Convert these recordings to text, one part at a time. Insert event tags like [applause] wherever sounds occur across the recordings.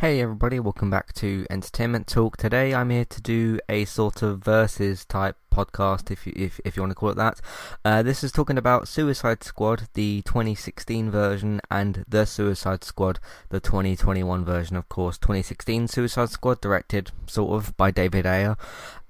Hey everybody, welcome back to Entertainment Talk. Today I'm here to do a sort of versus type podcast, if you, if, if you want to call it that. Uh, this is talking about Suicide Squad, the 2016 version, and The Suicide Squad, the 2021 version, of course. 2016 Suicide Squad, directed sort of by David Ayer,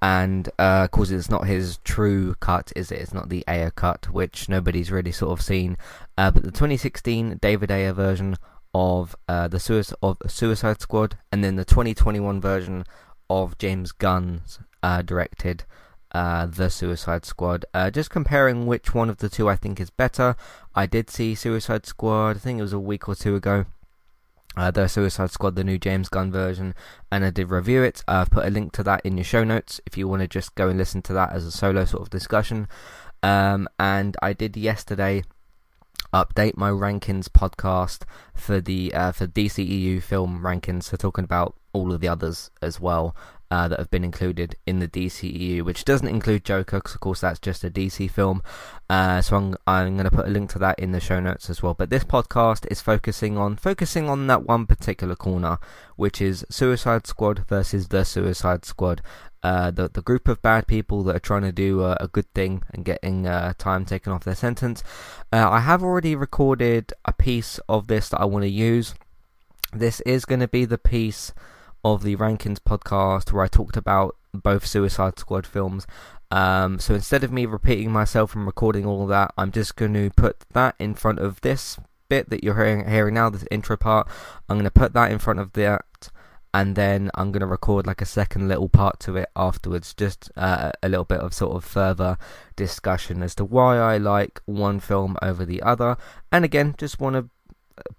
and uh, of course it's not his true cut, is it? It's not the Ayer cut, which nobody's really sort of seen. Uh, but the 2016 David Ayer version of uh, the Suicide, of Suicide Squad, and then the 2021 version of James Gunn's uh, directed uh, The Suicide Squad. Uh, just comparing which one of the two I think is better. I did see Suicide Squad. I think it was a week or two ago. Uh, the Suicide Squad, the new James Gunn version, and I did review it. I've put a link to that in your show notes if you want to just go and listen to that as a solo sort of discussion. Um, and I did yesterday update my rankings podcast for the uh, for DCEU film rankings. So talking about all of the others as well uh, that have been included in the DCEU, which doesn't include Joker, because of course that's just a DC film. Uh, so I'm I'm going to put a link to that in the show notes as well. But this podcast is focusing on focusing on that one particular corner, which is Suicide Squad versus the Suicide Squad. Uh, the the group of bad people that are trying to do a, a good thing and getting uh, time taken off their sentence. Uh, I have already recorded a piece of this that I want to use. This is going to be the piece of the Rankings podcast where I talked about both Suicide Squad films. Um, so instead of me repeating myself and recording all of that, I'm just going to put that in front of this bit that you're hearing, hearing now, this intro part. I'm going to put that in front of that, and then I'm going to record like a second little part to it afterwards, just uh, a little bit of sort of further discussion as to why I like one film over the other. And again, just want to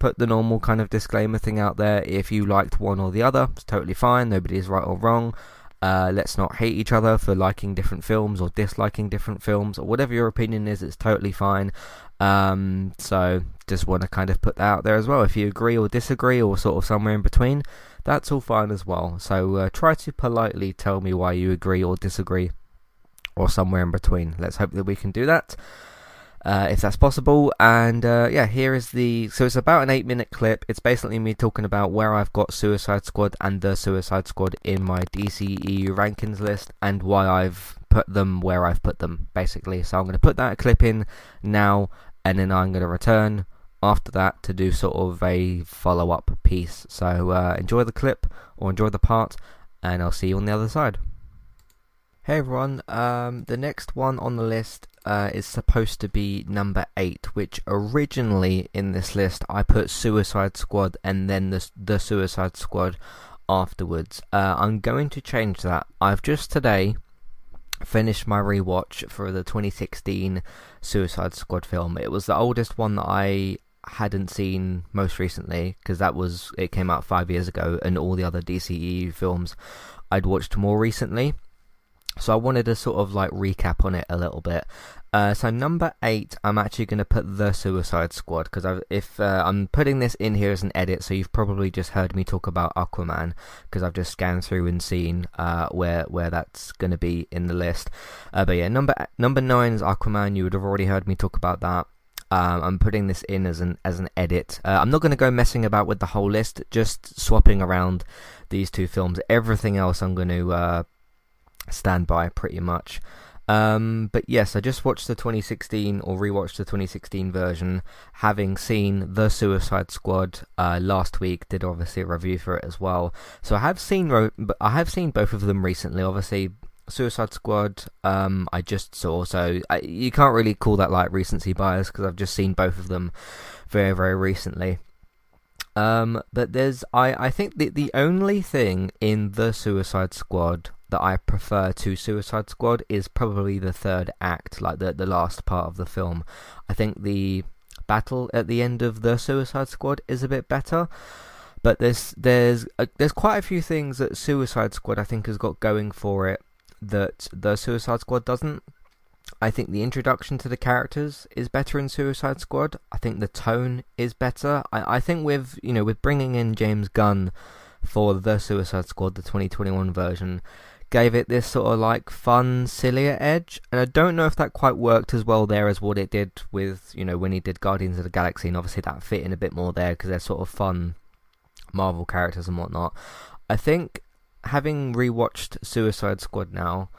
put the normal kind of disclaimer thing out there. If you liked one or the other, it's totally fine. Nobody is right or wrong. Uh, let's not hate each other for liking different films or disliking different films or whatever your opinion is. It's totally fine. Um, so just want to kind of put that out there as well. If you agree or disagree or sort of somewhere in between, that's all fine as well. So uh, try to politely tell me why you agree or disagree or somewhere in between. Let's hope that we can do that uh, if that's possible. And uh, yeah, here is the. So it's about an eight minute clip. It's basically me talking about where I've got Suicide Squad and the Suicide Squad in my DCEU rankings list and why I've put them where I've put them, basically. So I'm going to put that clip in now and then I'm going to return after that to do sort of a follow up piece. So uh, enjoy the clip or enjoy the part, and I'll see you on the other side. Hey everyone, um, the next one on the list uh, is supposed to be number 8, which originally in this list I put Suicide Squad and then the, the Suicide Squad afterwards. Uh, I'm going to change that. I've just today finished my rewatch for the 2016 Suicide Squad film. It was the oldest one that I hadn't seen most recently because that was it came out 5 years ago and all the other DCEU films I'd watched more recently. So I wanted to sort of like recap on it a little bit. Uh, so number eight, I'm actually going to put the Suicide Squad because if uh, I'm putting this in here as an edit, so you've probably just heard me talk about Aquaman because I've just scanned through and seen uh, where where that's going to be in the list. Uh, but yeah, number number nine is Aquaman. You would have already heard me talk about that. Um, I'm putting this in as an as an edit. Uh, I'm not going to go messing about with the whole list, just swapping around these two films. Everything else I'm going to uh, stand by pretty much. Um, but yes, I just watched the 2016 or rewatched the 2016 version, having seen The Suicide Squad uh, last week. Did obviously a review for it as well. So I have seen I have seen both of them recently. Obviously, Suicide Squad, um, I just saw, so I, you can't really call that like recency bias because I've just seen both of them very very recently. Um, but there's I I think the the only thing in the Suicide Squad that I prefer to Suicide Squad is probably the third act, like the the last part of the film. I think the battle at the end of the Suicide Squad is a bit better, but there's there's a, there's quite a few things that Suicide Squad I think has got going for it that the Suicide Squad doesn't. I think the introduction to the characters is better in Suicide Squad. I think the tone is better. I, I think with you know with bringing in James Gunn for the Suicide Squad, the 2021 version, gave it this sort of like fun, sillier edge. And I don't know if that quite worked as well there as what it did with, you know, when he did Guardians of the Galaxy. And obviously that fit in a bit more there because they're sort of fun, Marvel characters and whatnot. I think having rewatched Suicide Squad now,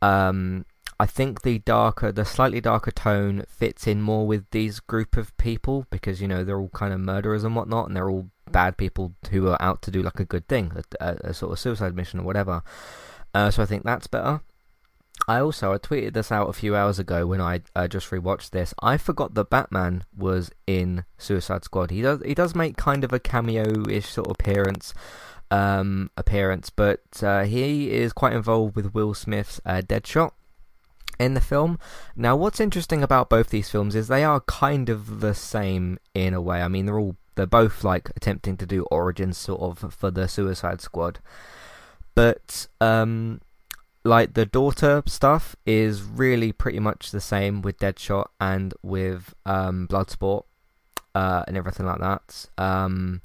um, I think the darker, the slightly darker tone fits in more with these group of people because you know they're all kind of murderers and whatnot, and they're all bad people who are out to do like a good thing, a, a, a sort of suicide mission or whatever. Uh, so I think that's better. I also I tweeted this out a few hours ago when I uh, just rewatched this. I forgot that Batman was in Suicide Squad. He does he does make kind of a cameo-ish sort of appearance, um, appearance, but uh, he is quite involved with Will Smith's uh, Deadshot in the film. Now, what's interesting about both these films is they are kind of the same in a way. I mean, they're all they're both like attempting to do origins sort of for the Suicide Squad, but um like the daughter stuff is really pretty much the same with Deadshot and with um, Bloodsport uh, and everything like that. Um,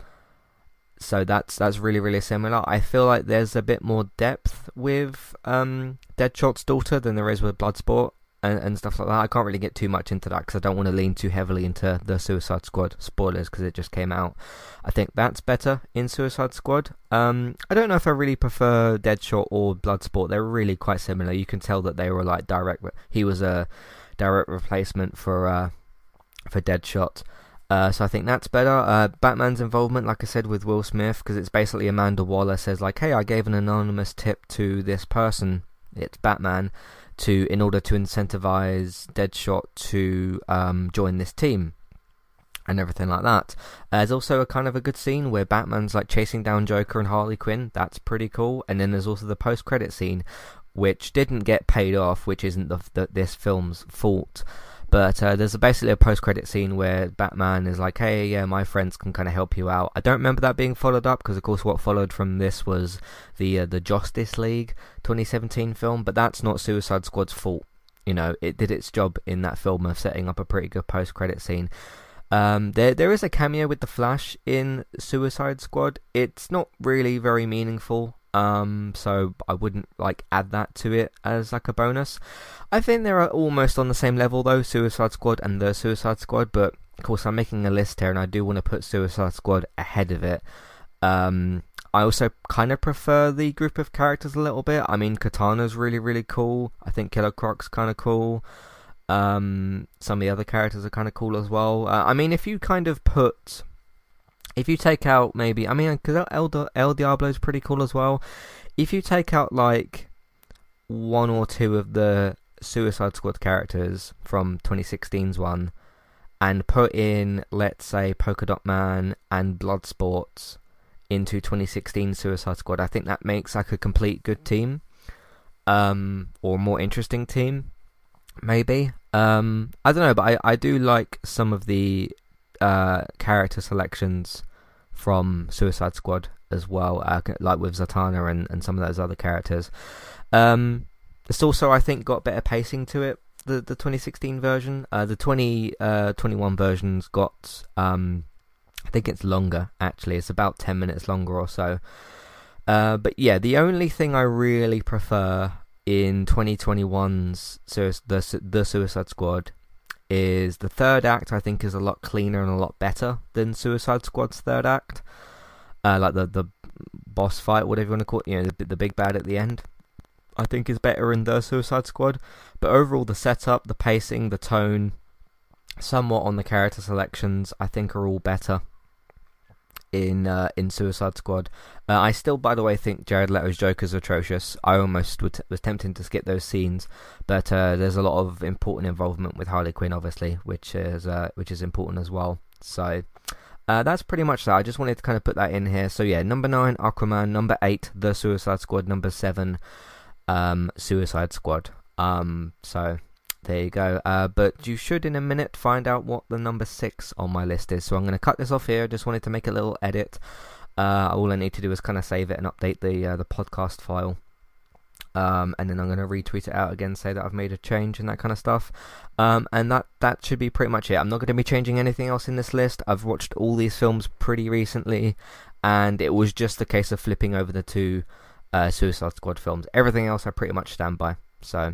so that's that's really really similar. I feel like there's a bit more depth with um, Deadshot's daughter than there is with Bloodsport and, and stuff like that. I can't really get too much into that because I don't want to lean too heavily into the Suicide Squad spoilers because it just came out. I think that's better in Suicide Squad. Um, I don't know if I really prefer Deadshot or Bloodsport. They're really quite similar. You can tell that they were like direct. He was a direct replacement for uh, for Deadshot. Uh, so I think that's better. Uh, Batman's involvement, like I said, with Will Smith, because it's basically Amanda Waller says like, "Hey, I gave an anonymous tip to this person. It's Batman." To in order to incentivize Deadshot to um, join this team and everything like that. There's also a kind of a good scene where Batman's like chasing down Joker and Harley Quinn. That's pretty cool. And then there's also the post-credit scene, which didn't get paid off, which isn't the, the this film's fault. But uh, there's basically a post-credit scene where Batman is like, "Hey, yeah, my friends can kind of help you out." I don't remember that being followed up because, of course, what followed from this was the uh, the Justice League 2017 film. But that's not Suicide Squad's fault. You know, it did its job in that film of setting up a pretty good post-credit scene. Um, there there is a cameo with the Flash in Suicide Squad. It's not really very meaningful. Um, so I wouldn't like add that to it as like a bonus. I think they're almost on the same level though, Suicide Squad and the Suicide Squad, but of course I'm making a list here and I do want to put Suicide Squad ahead of it. Um, I also kind of prefer the group of characters a little bit. I mean, Katana's really, really cool. I think Killer Croc's kind of cool. Um, some of the other characters are kind of cool as well. Uh, I mean, if you kind of put if you take out maybe, I mean, because El, El Diablo is pretty cool as well. If you take out like one or two of the Suicide Squad characters from 2016's one and put in, let's say, Polka Dot Man and Bloodsport into 2016 Suicide Squad, I think that makes like a complete good team, um, or more interesting team, maybe. Um, I don't know, but I, I do like some of the uh, character selections from Suicide Squad as well, uh, like with Zatanna and, and some of those other characters. Um, it's also, I think, got better pacing to it. The the 2016 version, uh, the 2021 uh, version's got, um, I think it's longer. Actually, it's about 10 minutes longer or so. Uh, but yeah, the only thing I really prefer in 2021's the the Suicide Squad is the third act I think is a lot cleaner and a lot better than Suicide Squad's third act. Uh, like the the boss fight, whatever you want to call it, you know, the, the big bad at the end. I think is better in the Suicide Squad, but overall the setup, the pacing, the tone, somewhat on the character selections, I think are all better in uh, in Suicide Squad. Uh, I still, by the way, think Jared Leto's Joker is atrocious. I almost t- was tempting to skip those scenes, but uh, there's a lot of important involvement with Harley Quinn, obviously, which is uh, which is important as well. So. Uh, that's pretty much that. I just wanted to kind of put that in here. So yeah, number nine, Aquaman. Number eight, The Suicide Squad. Number seven, um, Suicide Squad. Um, so there you go. Uh, but you should in a minute find out what the number six on my list is. So I'm going to cut this off here. Just wanted to make a little edit. Uh, all I need to do is kind of save it and update the uh, the podcast file. Um, and then I'm going to retweet it out again, say that I've made a change and that kind of stuff. Um, and that that should be pretty much it. I'm not going to be changing anything else in this list. I've watched all these films pretty recently, and it was just a case of flipping over the two uh, Suicide Squad films. Everything else I pretty much stand by. So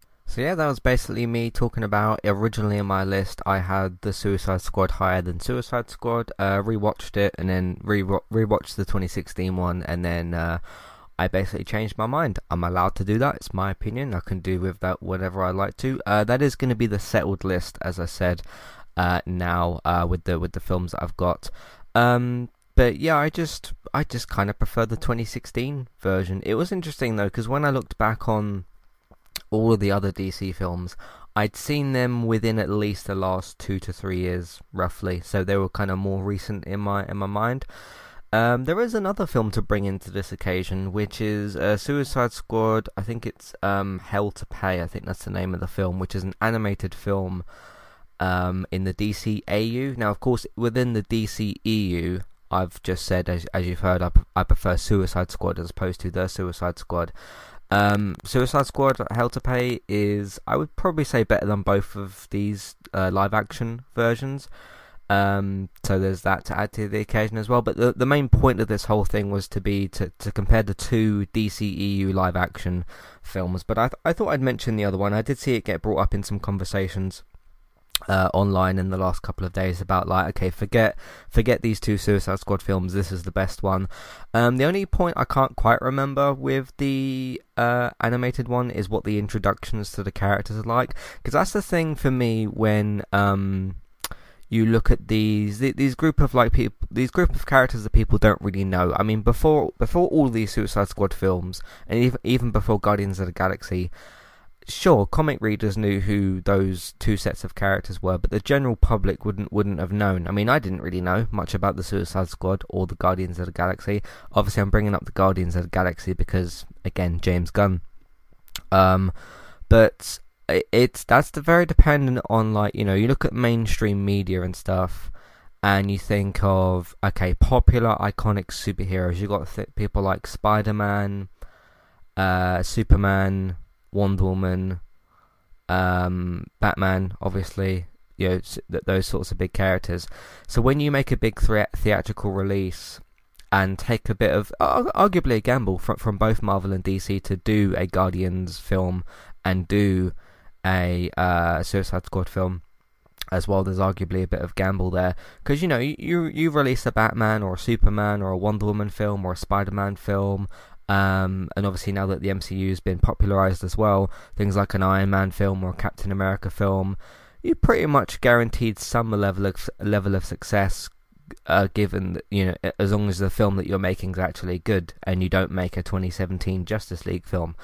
So yeah, that was basically me talking about originally in my list I had the Suicide Squad higher than Suicide Squad. Uh, rewatched it and then re rewatched the 2016 one and then uh, I basically changed my mind. I'm allowed to do that. It's my opinion. I can do with that whatever I like to. Uh, that is going to be the settled list, as I said. Uh, now uh, with the with the films that I've got. Um, but yeah, I just I just kind of prefer the 2016 version. It was interesting though because when I looked back on all of the other DC films, I'd seen them within at least the last two to three years, roughly. So they were kind of more recent in my in my mind. Um, there is another film to bring into this occasion, which is uh, Suicide Squad. I think it's um, Hell to Pay. I think that's the name of the film, which is an animated film um, in the DCAU. Now, of course, within the DC DCEU, I've just said, as, as you've heard, I, I prefer Suicide Squad as opposed to the Suicide Squad. Um, Suicide Squad Hell to Pay is, I would probably say, better than both of these uh, live action versions. Um, so there's that to add to the occasion as well. But the the main point of this whole thing was to be to, to compare the two DCEU live action films. But I th- I thought I'd mention the other one. I did see it get brought up in some conversations uh, online in the last couple of days about like okay forget forget these two Suicide Squad films this is the best one. Um, the only point I can't quite remember with the uh, animated one is what the introductions to the characters are like because that's the thing for me when um, you look at these these group of like people these group of characters that people don't really know. I mean before before all these Suicide Squad films and even even before Guardians of the Galaxy sure, comic readers knew who those two sets of characters were, but the general public wouldn't wouldn't have known. I mean, I didn't really know much about the Suicide Squad or the Guardians of the Galaxy. Obviously, I'm bringing up the Guardians of the Galaxy because, again, James Gunn. Um, but it's that's the very dependent on like you know you look at mainstream media and stuff and you think of okay popular iconic superheroes you got th- people like spider-man uh, superman Wonder Woman, um, Batman, obviously, you know, those sorts of big characters. So when you make a big thre- theatrical release and take a bit of, arguably a gamble from from both Marvel and DC to do a Guardians film and do a uh, Suicide Squad film as well. There's arguably a bit of gamble there because you know you you release a Batman or a Superman or a Wonder Woman film or a Spider Man film um, and obviously, now that the MCU has been popularized as well, things like an Iron Man film or a Captain America film, you pretty much guaranteed some level of level of success uh, given you know as long as the film that you're making is actually good and you don't make a 2017 Justice League film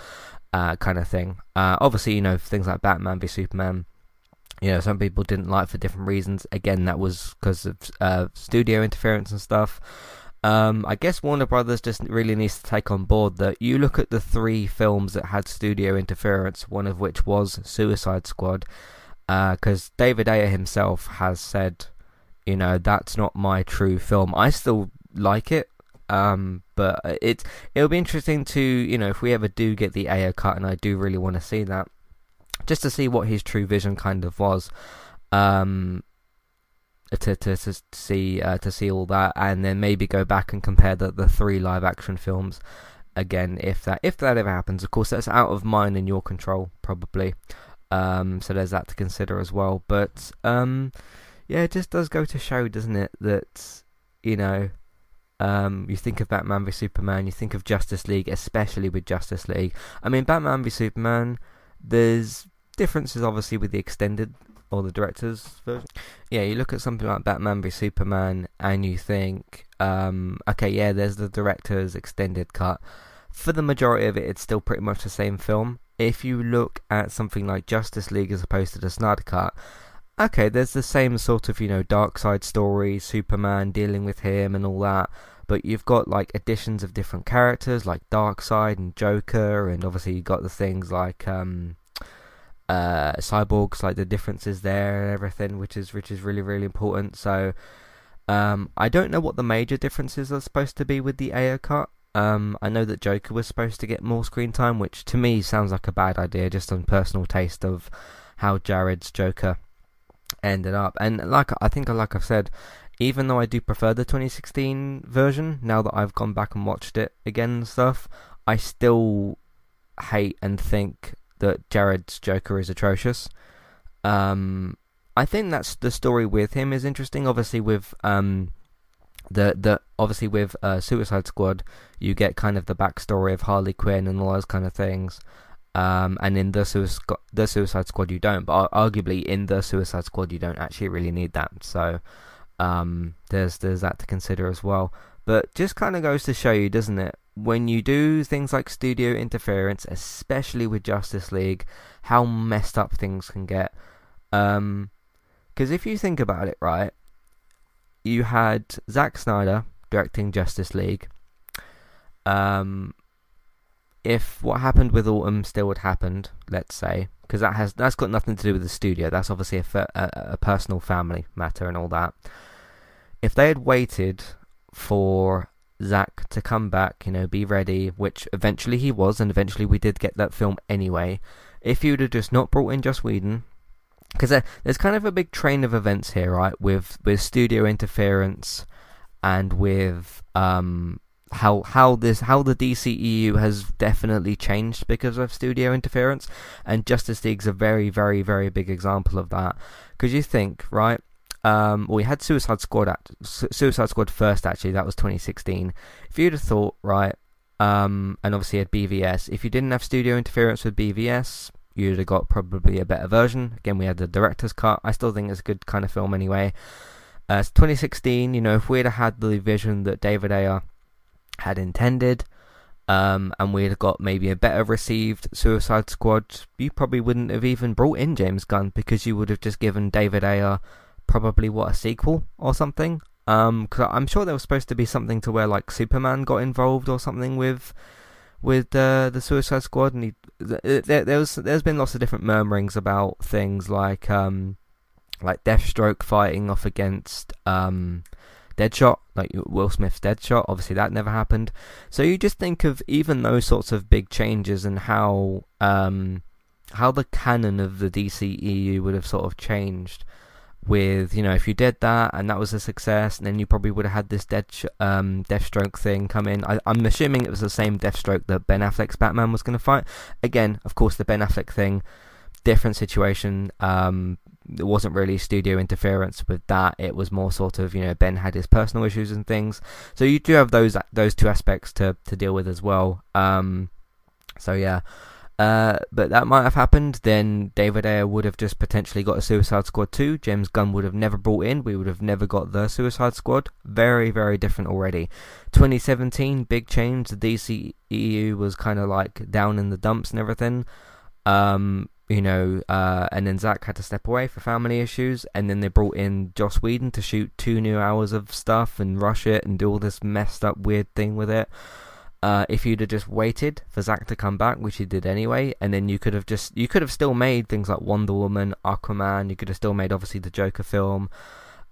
uh, kind of thing. Uh, obviously, you know things like Batman v Superman. You know, some people didn't like for different reasons. Again, that was because of uh, studio interference and stuff. Um, I guess Warner Brothers just really needs to take on board that you look at the three films that had studio interference, one of which was Suicide Squad, because uh, David Ayer himself has said you know that's not my true film. I still like it, um, but it it'll be interesting to you know if we ever do get the Ayer cut, and I do really want to see that, just to see what his true vision kind of was. Um, to to to see uh, to see all that, and then maybe go back and compare the the three live action films again if that if that ever happens. Of course, that's out of mine and your control probably. Um, so there's that to consider as well. But um, yeah, it just does go to show, doesn't it, that you know, um, you think of Batman v Superman, you think of Justice League, especially with Justice League. I mean, Batman v Superman, there's differences obviously with the extended or the director's version. Yeah, you look at something like Batman v Superman, and you think, um, okay, yeah, there's the director's extended cut. For the majority of it, it's still pretty much the same film. If you look at something like Justice League as opposed to the Snyder cut, okay, there's the same sort of, you know, dark side story, Superman dealing with him and all that, but you've got like additions of different characters like Darkseid and Joker, and obviously you've got the things like um, uh, cyborgs, like the differences there and everything, which is which is really really important. So um, I don't know what the major differences are supposed to be with the Ayer cut. Um, I know that Joker was supposed to get more screen time, which to me sounds like a bad idea, just on personal taste of how Jared's Joker ended up. And like I think, like I've said, even though I do prefer the 2016 version, now that I've gone back and watched it again and stuff, I still hate and think that Jared's Joker is atrocious. Um, I think that's the story with him is interesting. Obviously, with um, the the obviously with uh, Suicide Squad, you get kind of the backstory of Harley Quinn and all those kind of things. Um, and in the the Suicide Squad, you don't. But arguably, in the Suicide Squad, you don't actually really need that. So um, there's there's that to consider as well. But just kind of goes to show you, doesn't it? When you do things like studio interference, especially with Justice League, how messed up things can get. Because um, if you think about it, right, you had Zack Snyder directing Justice League. Um, if what happened with Autumn still had happened, let's say, because that has that's got nothing to do with the studio. That's obviously a, a, a personal family matter and all that. If they had waited for Zack to come back, you know, be ready, which eventually he was, and eventually we did get that film anyway. If you'd have just not brought in Joss Whedon, because there, there's kind of a big train of events here, right? With with studio interference and with um how how this how the DCEU has definitely changed because of studio interference, and Justice League's a very very very big example of that. Because you think right, um, we had Suicide Squad at Suicide Squad first actually that was 2016. If you'd have thought right, um, and obviously had BVS, if you didn't have studio interference with BVS, you'd have got probably a better version. Again, we had the director's cut. I still think it's a good kind of film anyway. Uh, 2016, you know, if we'd have had the vision that David Ayer had intended, um, and we'd have got maybe a better received Suicide Squad, you probably wouldn't have even brought in James Gunn because you would have just given David Ayer probably what a sequel or something. Um, cause I'm sure there was supposed to be something to where like Superman got involved or something with with uh, the Suicide Squad, and he, there, there was there's been lots of different murmurings about things like um, like Deathstroke fighting off against um, Deadshot, like Will Smith's Deadshot. Obviously, that never happened. So you just think of even those sorts of big changes and how um, how the canon of the DCEU would have sort of changed. With you know, if you did that and that was a success, then you probably would have had this Dead um, Deathstroke thing come in. I, I'm assuming it was the same Deathstroke that Ben Affleck's Batman was going to fight. Again, of course, the Ben Affleck thing, different situation. Um, wasn't really studio interference with that. It was more sort of you know Ben had his personal issues and things. So you do have those those two aspects to to deal with as well. Um, so yeah. Uh, but that might have happened. Then David Ayer would have just potentially got a Suicide Squad 2. James Gunn would have never brought in. We would have never got the Suicide Squad. Very, very different already. 2017, big change. The DCEU was kind of like down in the dumps and everything. Um, you know, uh, and then Zack had to step away for family issues, and then they brought in Joss Whedon to shoot two new hours of stuff and rush it and do all this messed up weird thing with it. Uh, if you'd have just waited for Zack to come back, which he did anyway, and then you could have just you could have still made things like Wonder Woman, Aquaman. You could have still made obviously the Joker film.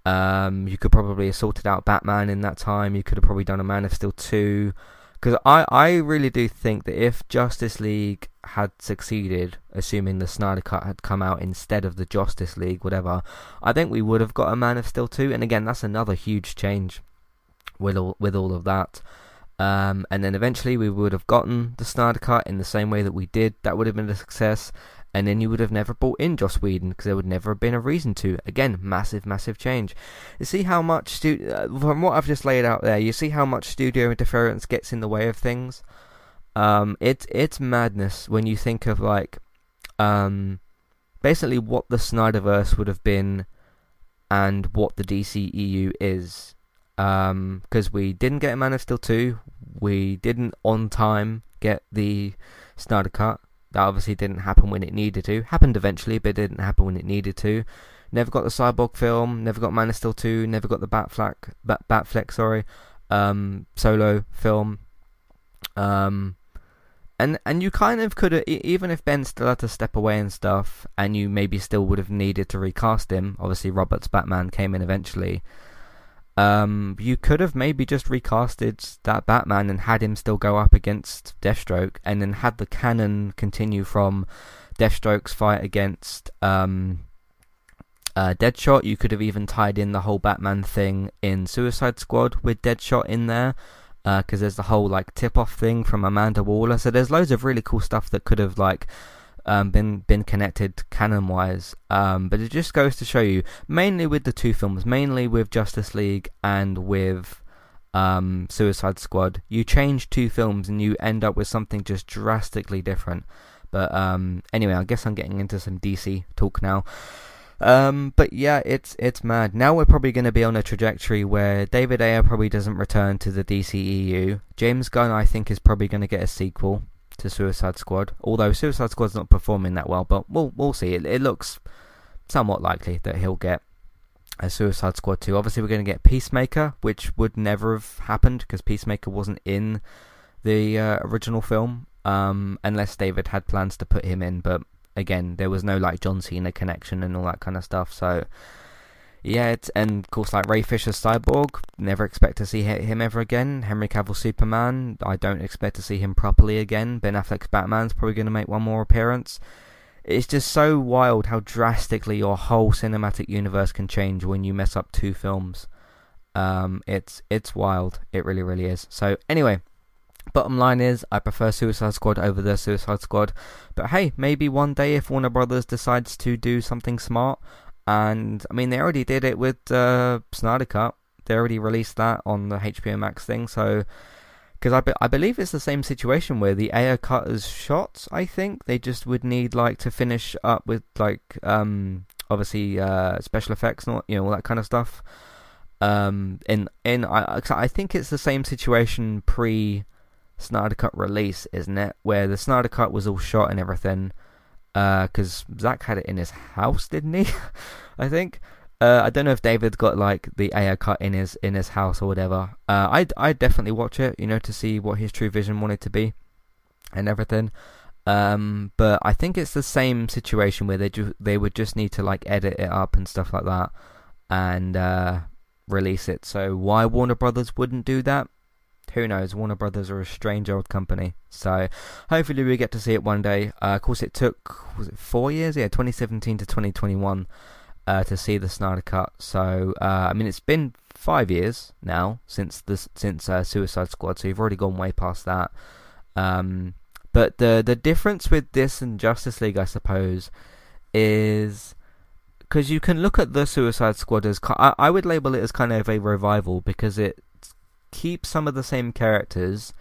Um, you could probably have sorted out Batman in that time. You could have probably done a Man of Steel two. Because I, I really do think that if Justice League had succeeded, assuming the Snyder Cut had come out instead of the Justice League, whatever, I think we would have got a Man of Steel 2. And again, that's another huge change with all, with all of that. Um, and then eventually we would have gotten the Snyder Cut in the same way that we did. That would have been a success. And then you would have never brought in Joss Whedon because there would never have been a reason to. Again, massive, massive change. You see how much, stu- uh, from what I've just laid out there, you see how much studio interference gets in the way of things. Um, it's it's madness when you think of like, um, basically what the Snyderverse would have been, and what the DCEU is because um, we didn't get a Man of Steel 2, we didn't on time get the Snyder Cut. That obviously didn't happen when it needed to. Happened eventually, but it didn't happen when it needed to. Never got the Cyborg film, never got Man of Steel 2, never got the Batfleck, Bat, Batfleck sorry, um, solo film. Um, and and you kind of could have, even if Ben still had to step away and stuff, and you maybe still would have needed to recast him. Obviously, Robert's Batman came in eventually. Um, you could have maybe just recasted that Batman and had him still go up against Deathstroke, and then had the canon continue from Deathstroke's fight against um, uh, Deadshot. You could have even tied in the whole Batman thing in Suicide Squad with Deadshot in there, because uh, there's the whole like tip-off thing from Amanda Waller. So there's loads of really cool stuff that could have like um, been been connected canon wise. Um, but it just goes to show you, mainly with the two films, mainly with Justice League and with um, Suicide Squad, you change two films and you end up with something just drastically different. But um, anyway, I guess I'm getting into some DC talk now. Um, but yeah, it's it's mad. Now we're probably going to be on a trajectory where David Ayer probably doesn't return to the DCEU. James Gunn, I think, is probably going to get a sequel to Suicide Squad. Although Suicide Squad's not performing that well, but we'll we'll see. It, it looks somewhat likely that he'll get a Suicide Squad 2. Obviously, we're going to get Peacemaker, which would never have happened because Peacemaker wasn't in the uh, original film, um, unless David had plans to put him in. But again, there was no like John Cena connection and all that kind of stuff. So yeah, and of course, like Ray Fisher's Cyborg, never expect to see him ever again. Henry Cavill Superman, I don't expect to see him properly again. Ben Affleck's Batman's probably going to make one more appearance. It's just so wild how drastically your whole cinematic universe can change when you mess up two films. Um, it's it's wild. It really, really is. So anyway, bottom line is I prefer Suicide Squad over the Suicide Squad. But hey, maybe one day if Warner Brothers decides to do something smart, and I mean, they already did it with uh, Snyder Cut. They already released that on the HBO Max thing. So, because I, be- I believe it's the same situation where the Ayer cut is shot. I think they just would need like to finish up with like um obviously uh special effects, not you know all that kind of stuff. Um, in in I I think it's the same situation pre Snyder Cut release, isn't it? Where the Snyder Cut was all shot and everything because uh, Zack had it in his house, didn't he? [laughs] I think. Uh, I don't know if David got like the Ayer cut in his in his house or whatever. Uh, I I definitely watch it, you know, to see what his true vision wanted to be, and everything. Um, but I think it's the same situation where they ju- they would just need to like edit it up and stuff like that, and uh, release it. So why Warner Brothers wouldn't do that? Who knows? Warner Brothers are a strange old company. So hopefully we get to see it one day. Uh, of course, it took was it four years? Yeah, 2017 to 2021 uh, to see the Snyder Cut. So uh, I mean, it's been five years now since this since uh, Suicide Squad. So you've already gone way past that. Um, but the the difference with this and Justice League, I suppose, is because you can look at the Suicide Squad as I, I would label it as kind of a revival because it keep some of the same characters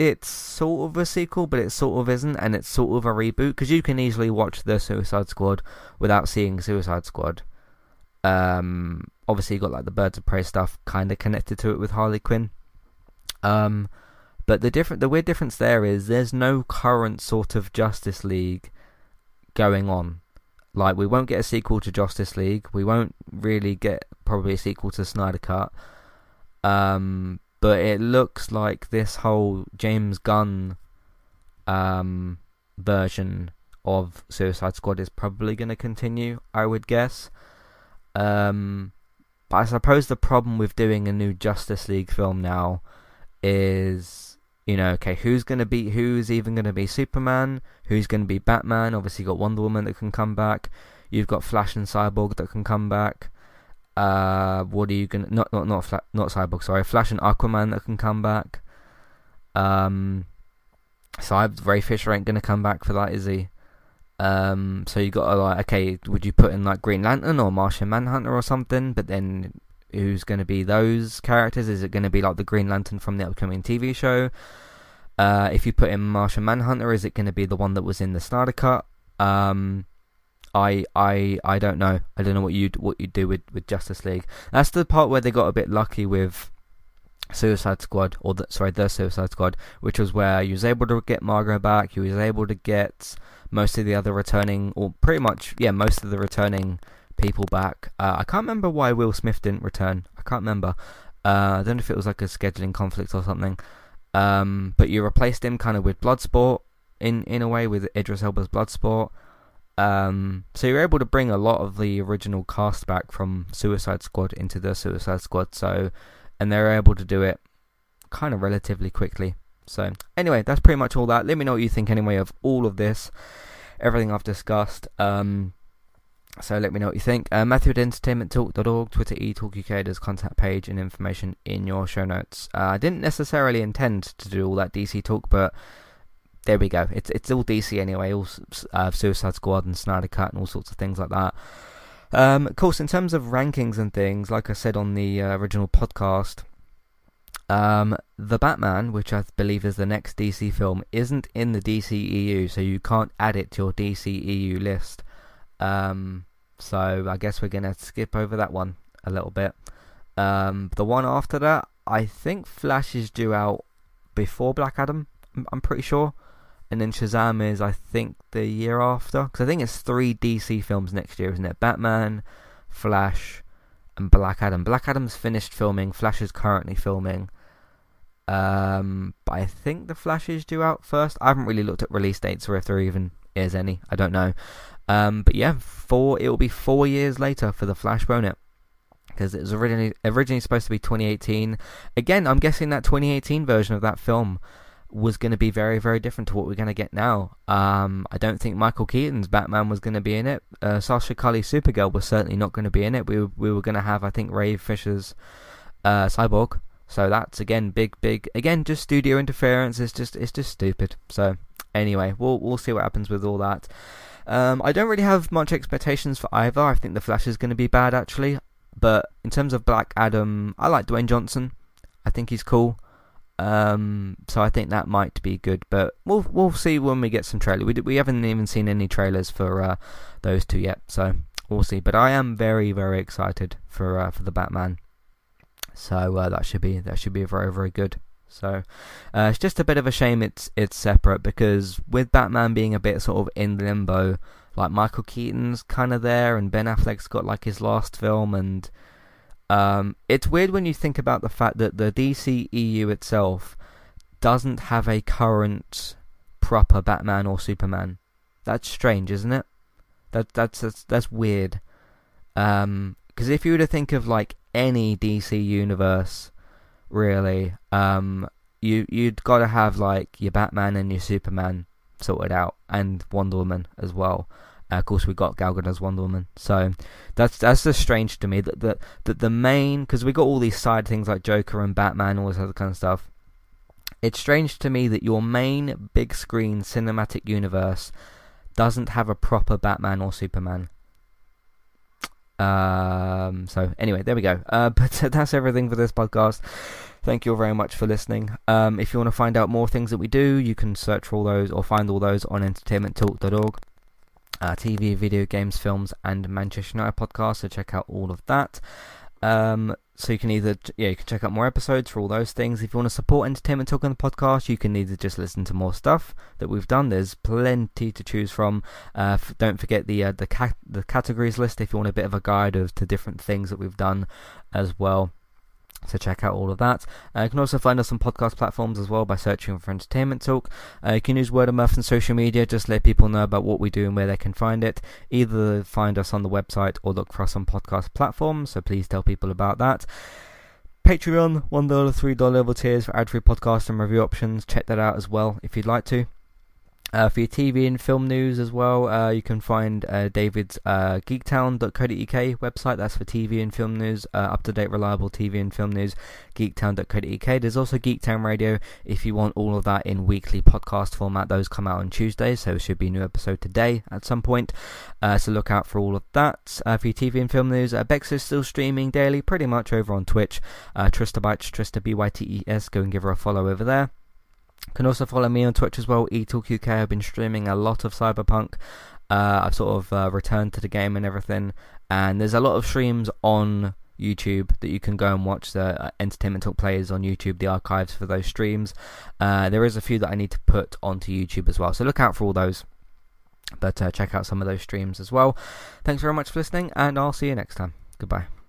it's sort of a sequel, but it sort of isn't, and it's sort of a reboot because you can easily watch the Suicide Squad without seeing Suicide Squad. Um, obviously you got like the Birds of Prey stuff kind of connected to it with Harley Quinn. Um, but the different, the weird difference there is there's no current sort of Justice League going on. Like we won't get a sequel to Justice League. We won't really get probably a sequel to Snyder Cut. Um, but it looks like this whole James Gunn um, version of Suicide Squad is probably going to continue. I would guess. Um, but I suppose the problem with doing a new Justice League film now is, you know, okay, who's going to be, who's even going to be Superman? Who's going to be Batman? Obviously, you've got Wonder Woman that can come back. You've got Flash and Cyborg that can come back. Uh, what are you gonna? Not not not Fla- not Cyborg. Sorry, Flash and Aquaman that can come back. Um, I, Ray Fisher ain't gonna come back for that, is he? Um, so you got to like, okay, would you put in like Green Lantern or Martian Manhunter or something? But then who's going to be those characters? Is it going to be like the Green Lantern from the upcoming TV show? Uh, if you put in Martian Manhunter, is it going to be the one that was in the Snyder Cut? Um, I I I don't know. I don't know what you what you do with with Justice League. That's the part where they got a bit lucky with Suicide Squad, or the, sorry, the Suicide Squad, which was where you was able to get Margot back. You was able to get most of the other returning, or pretty much, yeah, most of the returning people back. Uh, I can't remember why Will Smith didn't return. I can't remember. Uh, I don't know if it was like a scheduling conflict or something. Um, but you replaced him kind of with Bloodsport in in a way with Idris Elba's Bloodsport. Um, so you're able to bring a lot of the original cast back from Suicide Squad into the Suicide Squad. So, and they're able to do it kind of relatively quickly. So, anyway, that's pretty much all that. Let me know what you think anyway of all of this, everything I've discussed. Um, so let me know what you think. Uh, Matthew at entertainmenttalk.org, Twitter eTalkUK, there's contact page and information in your show notes. Uh, I didn't necessarily intend to do all that DC talk, but there we go. It's it's all DC anyway, all uh, Suicide Squad and Snyder Cut and all sorts of things like that. Um, of course, in terms of rankings and things, like I said on the uh, original podcast, um, the Batman, which I believe is the next DC film, isn't in the DCEU, so you can't add it to your DCEU list. Um, so I guess we're gonna skip over that one a little bit. Um, the one after that, I think Flash is due out before Black Adam. I'm pretty sure. And then Shazam is, I think, the year after. Because I think it's three DC films next year, isn't it? Batman, Flash, and Black Adam. Black Adam's finished filming. Flash is currently filming. Um, but I think the Flash is due out first. I haven't really looked at release dates or if there even is any. I don't know. Um, but yeah, four. It will be four years later for the Flash, won't it? Because it was originally originally supposed to be 2018. Again, I'm guessing that 2018 version of that film was going to be very, very different to what we're going to get now. Um, I don't think Michael Keaton's Batman was going to be in it. Uh, Sasha Calle Supergirl was certainly not going to be in it. We were, we were going to have, I think, Ray Fisher's uh, Cyborg. So that's again big, big. Again, just studio interference. It's just, it's just stupid. So anyway, we'll we'll see what happens with all that. Um, I don't really have much expectations for either. I think the Flash is going to be bad actually. But in terms of Black Adam, I like Dwayne Johnson. I think he's cool. Um, so I think that might be good, but we'll we'll see when we get some trailers. We we haven't even seen any trailers for uh, those two yet, so we'll see. But I am very very excited for uh, for the Batman. So uh, that should be that should be very very good. So uh, it's just a bit of a shame it's it's separate because with Batman being a bit sort of in limbo, like Michael Keaton's kind of there and Ben Affleck's got like his last film and um, it's weird when you think about the fact that the DCEU itself doesn't have a current proper Batman or Superman. That's strange, isn't it? That that's that's, that's weird. Because um, if you were to think of like any DC universe, really, um, you you'd got to have like your Batman and your Superman sorted out, and Wonder Woman as well. Uh, of course, we got Gal Gadot's Wonder Woman, so that's that's just strange to me that that, that the main because we got all these side things like Joker and Batman, all this other kind of stuff. It's strange to me that your main big screen cinematic universe doesn't have a proper Batman or Superman. Um. So anyway, there we go. Uh, [laughs] but that's everything for this podcast. Thank you all very much for listening. Um, if you want to find out more things that we do, you can search for all those or find all those on entertainmenttalk.org. TV, video games, films, and Manchester United podcast. So check out all of that. Um, so you can either yeah you can check out more episodes for all those things. If you want to support Entertainment Talk on the podcast, you can either just listen to more stuff that we've done. There's plenty to choose from. Uh, f- don't forget the uh, the the categories list if you want a bit of a guide of to different things that we've done as well. So check out all of that. Uh, you can also find us on podcast platforms as well by searching for Entertainment Talk. Uh, you can use word of mouth and social media, just let people know about what we do and where they can find it. Either find us on the website or look for us on podcast platforms, so please tell people about that. Patreon, $1, $3 level tiers for ad-free podcast and review options. Check that out as well if you'd like to. Uh, for your TV and film news as well, uh, you can find uh, David's uh, geektown.co.uk website. That's for TV and film news, uh, up to date, reliable TV and film news, geektown.co.uk. There's also Geektown Radio if you want all of that in weekly podcast format. Those come out on Tuesdays, so there should be a new episode today at some point. Uh, so look out for all of that. For your TV and film news, uh, Bex is still streaming daily, pretty much over on Twitch. Uh, Trista Bytes, Trista B Y T E S. Go and give her a follow over there. Can also follow me on Twitch as well, eTalkUK. I've been streaming a lot of Cyberpunk. Uh, I've sort of uh, returned to the game and everything, and there's a lot of streams on YouTube that you can go and watch. The uh, Entertainment Talk players on YouTube, the archives for those streams. Uh, there is a few that I need to put onto YouTube as well, so look out for all those. But uh, check out some of those streams as well. Thanks very much for listening, and I'll see you next time. Goodbye.